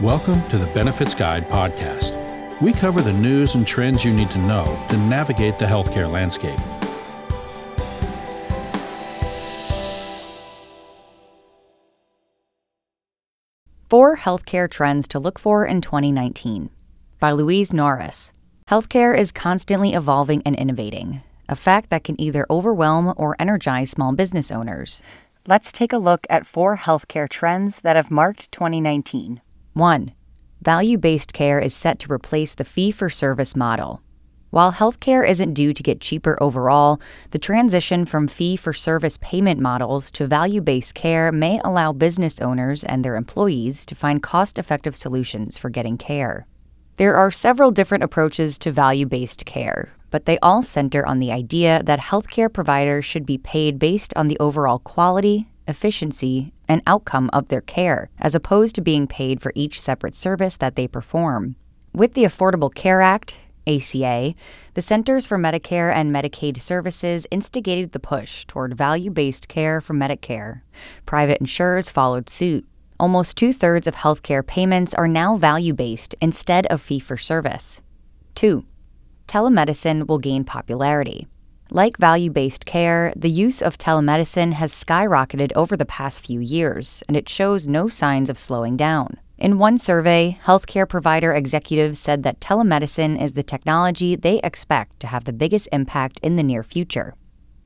Welcome to the Benefits Guide podcast. We cover the news and trends you need to know to navigate the healthcare landscape. Four Healthcare Trends to Look For in 2019 by Louise Norris. Healthcare is constantly evolving and innovating, a fact that can either overwhelm or energize small business owners. Let's take a look at four healthcare trends that have marked 2019. 1. Value based care is set to replace the fee for service model. While healthcare isn't due to get cheaper overall, the transition from fee for service payment models to value based care may allow business owners and their employees to find cost effective solutions for getting care. There are several different approaches to value based care, but they all center on the idea that healthcare providers should be paid based on the overall quality, efficiency, and outcome of their care, as opposed to being paid for each separate service that they perform. With the Affordable Care Act, ACA, the Centers for Medicare and Medicaid Services instigated the push toward value based care for Medicare. Private insurers followed suit. Almost two thirds of healthcare payments are now value based instead of fee for service. 2. Telemedicine will gain popularity. Like value based care, the use of telemedicine has skyrocketed over the past few years, and it shows no signs of slowing down. In one survey, healthcare provider executives said that telemedicine is the technology they expect to have the biggest impact in the near future.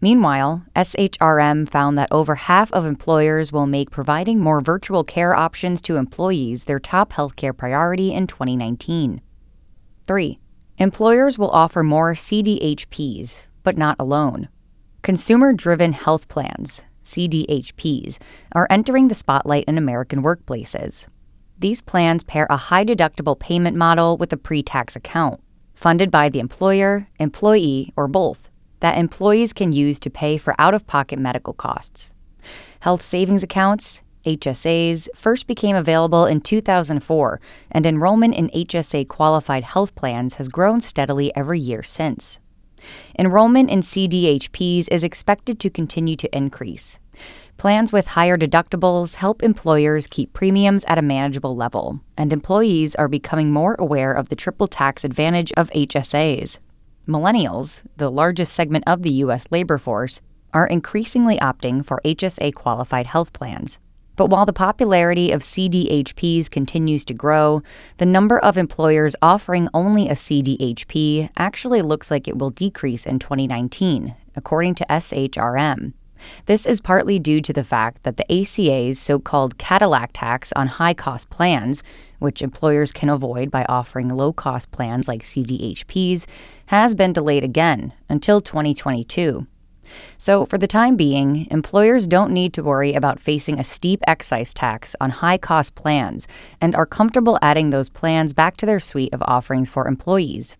Meanwhile, SHRM found that over half of employers will make providing more virtual care options to employees their top healthcare priority in 2019. 3. Employers will offer more CDHPs, but not alone. Consumer driven health plans, CDHPs, are entering the spotlight in American workplaces. These plans pair a high deductible payment model with a pre tax account, funded by the employer, employee, or both, that employees can use to pay for out of pocket medical costs. Health savings accounts, HSAs, first became available in 2004, and enrollment in HSA qualified health plans has grown steadily every year since. Enrollment in CDHPs is expected to continue to increase. Plans with higher deductibles help employers keep premiums at a manageable level, and employees are becoming more aware of the triple tax advantage of HSAs. Millennials, the largest segment of the U.S. labor force, are increasingly opting for HSA qualified health plans. But while the popularity of CDHPs continues to grow, the number of employers offering only a CDHP actually looks like it will decrease in 2019, according to SHRM. This is partly due to the fact that the ACA's so called Cadillac tax on high cost plans, which employers can avoid by offering low cost plans like CDHPs, has been delayed again until 2022. So, for the time being, employers don't need to worry about facing a steep excise tax on high cost plans and are comfortable adding those plans back to their suite of offerings for employees.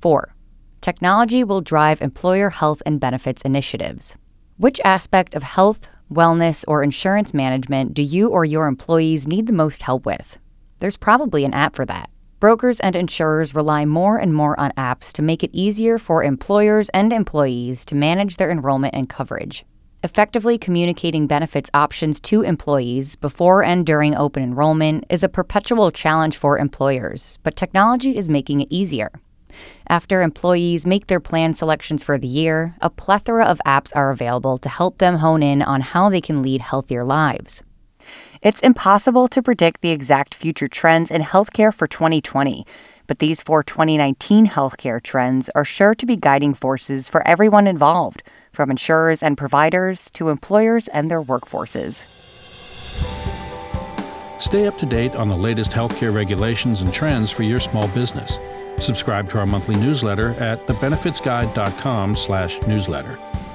4. Technology will drive employer health and benefits initiatives. Which aspect of health, wellness, or insurance management do you or your employees need the most help with? There's probably an app for that. Brokers and insurers rely more and more on apps to make it easier for employers and employees to manage their enrollment and coverage. Effectively communicating benefits options to employees before and during open enrollment is a perpetual challenge for employers, but technology is making it easier. After employees make their plan selections for the year, a plethora of apps are available to help them hone in on how they can lead healthier lives. It's impossible to predict the exact future trends in healthcare for 2020, but these four 2019 healthcare trends are sure to be guiding forces for everyone involved, from insurers and providers to employers and their workforces. Stay up to date on the latest healthcare regulations and trends for your small business. Subscribe to our monthly newsletter at thebenefitsguide.com/newsletter.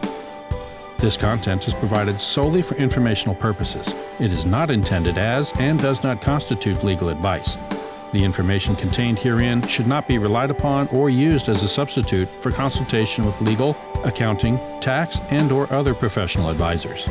This content is provided solely for informational purposes. It is not intended as and does not constitute legal advice. The information contained herein should not be relied upon or used as a substitute for consultation with legal, accounting, tax, and or other professional advisors.